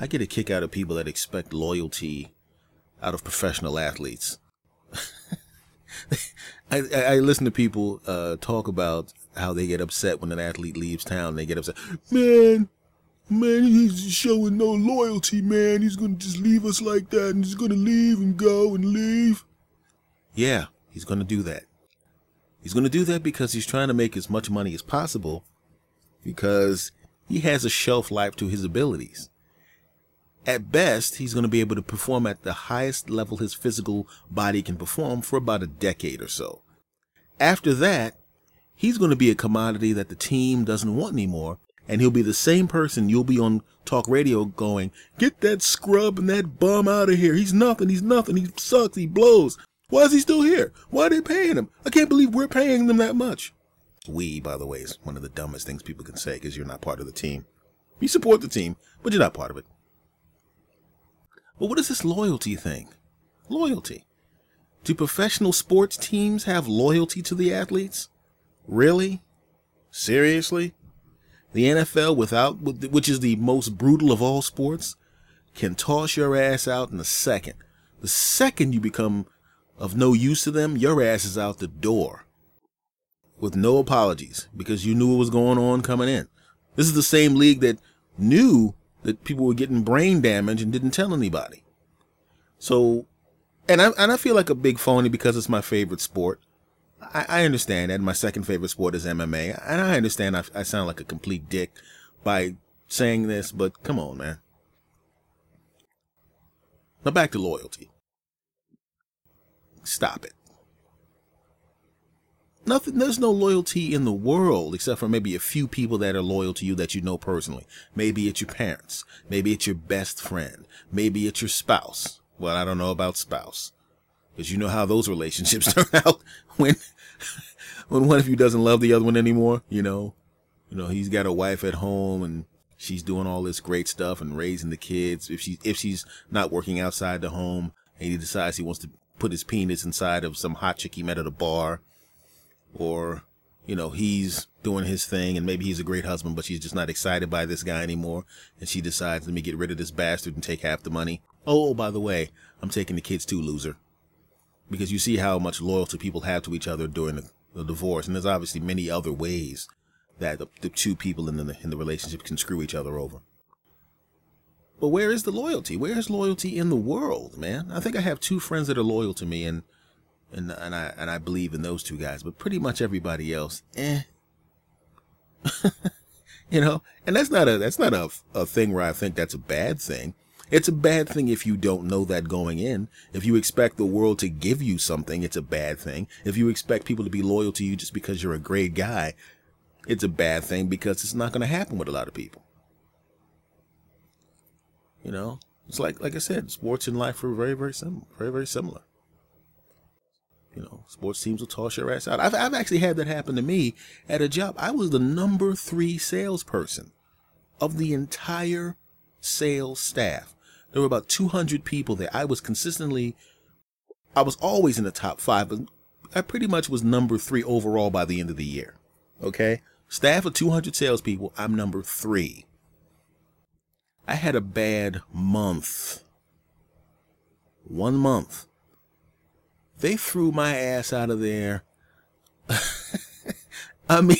I get a kick out of people that expect loyalty out of professional athletes. I, I, listen to people uh, talk about how they get upset when an athlete leaves town. They get upset, man. Man, he's showing no loyalty, man. He's gonna just leave us like that, and he's gonna leave and go and leave. Yeah, he's gonna do that. He's gonna do that because he's trying to make as much money as possible, because he has a shelf life to his abilities. At best, he's going to be able to perform at the highest level his physical body can perform for about a decade or so. After that, he's going to be a commodity that the team doesn't want anymore, and he'll be the same person you'll be on talk radio going, Get that scrub and that bum out of here. He's nothing. He's nothing. He sucks. He blows. Why is he still here? Why are they paying him? I can't believe we're paying them that much. We, by the way, is one of the dumbest things people can say because you're not part of the team. You support the team, but you're not part of it. But what is this loyalty thing? Loyalty. Do professional sports teams have loyalty to the athletes? Really? Seriously? The NFL, without which is the most brutal of all sports, can toss your ass out in a second. The second you become of no use to them, your ass is out the door with no apologies because you knew what was going on coming in. This is the same league that knew that people were getting brain damage and didn't tell anybody. So, and I and I feel like a big phony because it's my favorite sport. I, I understand that my second favorite sport is MMA, and I understand I, I sound like a complete dick by saying this, but come on, man. Now back to loyalty. Stop it. Nothing, there's no loyalty in the world except for maybe a few people that are loyal to you that you know personally. Maybe it's your parents. Maybe it's your best friend. Maybe it's your spouse. Well, I don't know about spouse. Because you know how those relationships turn out when, when one of you doesn't love the other one anymore, you know. You know, he's got a wife at home and she's doing all this great stuff and raising the kids. If she's if she's not working outside the home and he decides he wants to put his penis inside of some hot chick he met at a bar or you know he's doing his thing and maybe he's a great husband but she's just not excited by this guy anymore. And she decides let me get rid of this bastard and take half the money. Oh by the way i'm taking the kids too loser. Because you see how much loyalty people have to each other during the, the divorce. And there's obviously many other ways that the, the two people in the in the relationship can screw each other over. But where is the loyalty? Where is loyalty in the world man? I think i have two friends that are loyal to me and and and I and I believe in those two guys, but pretty much everybody else, eh. you know, and that's not a that's not a a thing where I think that's a bad thing. It's a bad thing if you don't know that going in. If you expect the world to give you something, it's a bad thing. If you expect people to be loyal to you just because you're a great guy, it's a bad thing because it's not going to happen with a lot of people. You know, it's like like I said, sports and life are very very similar, very very similar. You know, sports teams will toss your ass out. I've, I've actually had that happen to me at a job. I was the number three salesperson of the entire sales staff. There were about 200 people there. I was consistently, I was always in the top five, but I pretty much was number three overall by the end of the year. Okay? Staff of 200 salespeople, I'm number three. I had a bad month. One month they threw my ass out of there. I mean,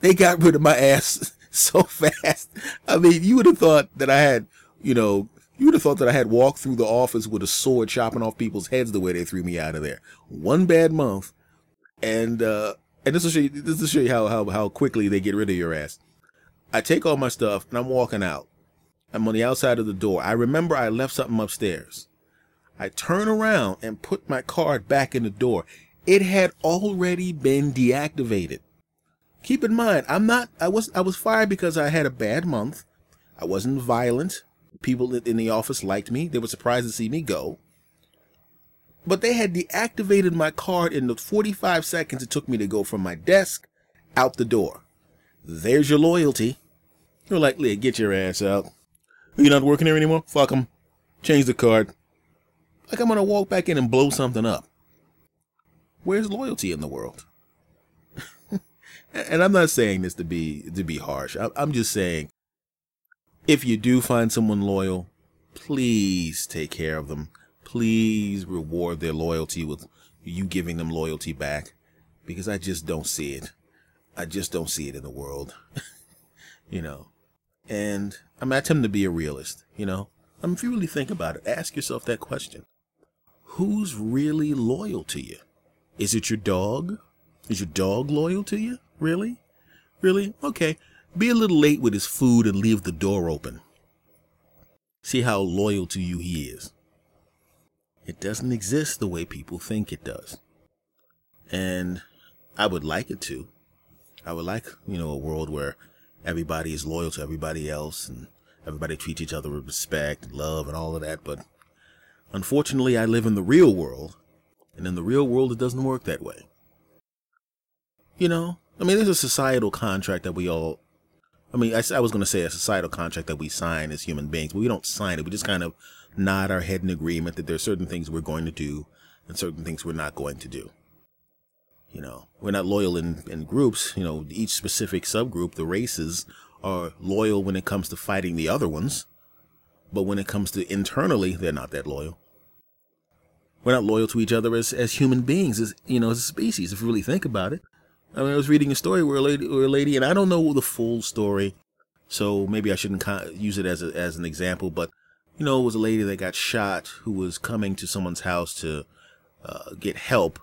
they got rid of my ass so fast. I mean, you would have thought that I had, you know, you would have thought that I had walked through the office with a sword chopping off people's heads the way they threw me out of there. One bad month, and uh, and this will show you this will show you how how how quickly they get rid of your ass. I take all my stuff and I'm walking out. I'm on the outside of the door. I remember I left something upstairs. I turn around and put my card back in the door. It had already been deactivated. Keep in mind, I'm not I was I was fired because I had a bad month. I wasn't violent. People in the office liked me. They were surprised to see me go. But they had deactivated my card in the 45 seconds it took me to go from my desk out the door. There's your loyalty. You're like, Leah, get your ass out. You're not working here anymore? Fuck them. Change the card. Like I'm gonna walk back in and blow something up. Where's loyalty in the world? and I'm not saying this to be to be harsh. I'm just saying if you do find someone loyal, please take care of them. Please reward their loyalty with you giving them loyalty back because I just don't see it. I just don't see it in the world. you know. And I'm attempting to be a realist, you know. Um, if you really think about it, ask yourself that question. Who's really loyal to you? Is it your dog? Is your dog loyal to you? Really? Really? Okay. Be a little late with his food and leave the door open. See how loyal to you he is. It doesn't exist the way people think it does. And I would like it to. I would like, you know, a world where everybody is loyal to everybody else and everybody treats each other with respect and love and all of that. But unfortunately, I live in the real world. And in the real world, it doesn't work that way. You know, I mean, there's a societal contract that we all I mean, I, I was going to say a societal contract that we sign as human beings, but we don't sign it. We just kind of nod our head in agreement that there are certain things we're going to do and certain things we're not going to do. You know, we're not loyal in, in groups. You know, each specific subgroup, the races, are loyal when it comes to fighting the other ones. But when it comes to internally, they're not that loyal. We're not loyal to each other as, as human beings, as, you know, as a species, if you really think about it. I mean, I was reading a story where a lady, where a lady, and I don't know the full story, so maybe I shouldn't use it as a, as an example. But you know, it was a lady that got shot who was coming to someone's house to uh, get help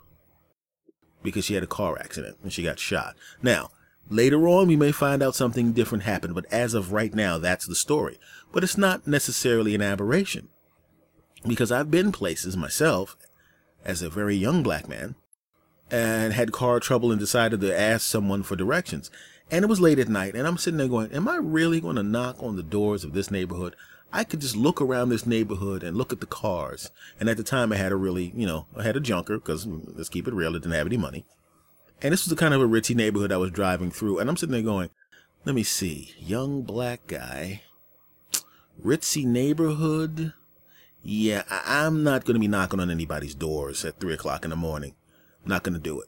because she had a car accident and she got shot. Now, later on, we may find out something different happened, but as of right now, that's the story. But it's not necessarily an aberration because I've been places myself as a very young black man and had car trouble and decided to ask someone for directions. And it was late at night, and I'm sitting there going, Am I really going to knock on the doors of this neighborhood? I could just look around this neighborhood and look at the cars. And at the time, I had a really, you know, I had a junker because mm, let's keep it real, I didn't have any money. And this was the kind of a ritzy neighborhood I was driving through. And I'm sitting there going, Let me see, young black guy, ritzy neighborhood. Yeah, I- I'm not going to be knocking on anybody's doors at three o'clock in the morning I'm not going to do it.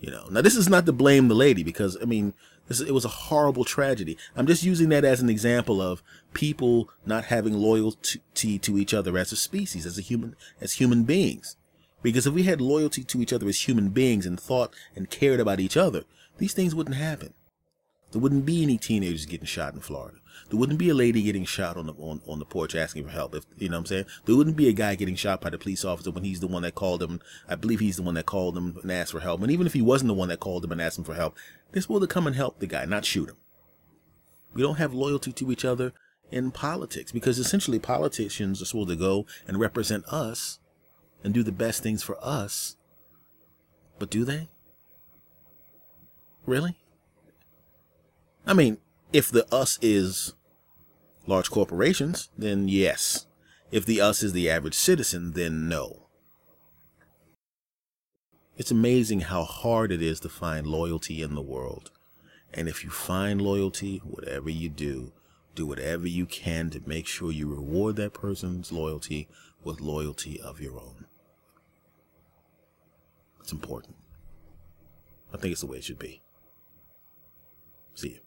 You know, now this is not to blame the lady because I mean, this, it was a horrible tragedy. I'm just using that as an example of people not having loyalty to each other as a species, as a human, as human beings. Because if we had loyalty to each other as human beings and thought and cared about each other, these things wouldn't happen. There wouldn't be any teenagers getting shot in Florida. There wouldn't be a lady getting shot on the on, on the porch asking for help. If you know what I'm saying, there wouldn't be a guy getting shot by the police officer when he's the one that called him. I believe he's the one that called him and asked for help. And even if he wasn't the one that called him and asked him for help, they're supposed to come and help the guy, not shoot him. We don't have loyalty to each other in politics because essentially politicians are supposed to go and represent us and do the best things for us. But do they? Really? I mean, if the us is large corporations, then yes. If the us is the average citizen, then no. It's amazing how hard it is to find loyalty in the world. And if you find loyalty, whatever you do, do whatever you can to make sure you reward that person's loyalty with loyalty of your own. It's important. I think it's the way it should be. See you.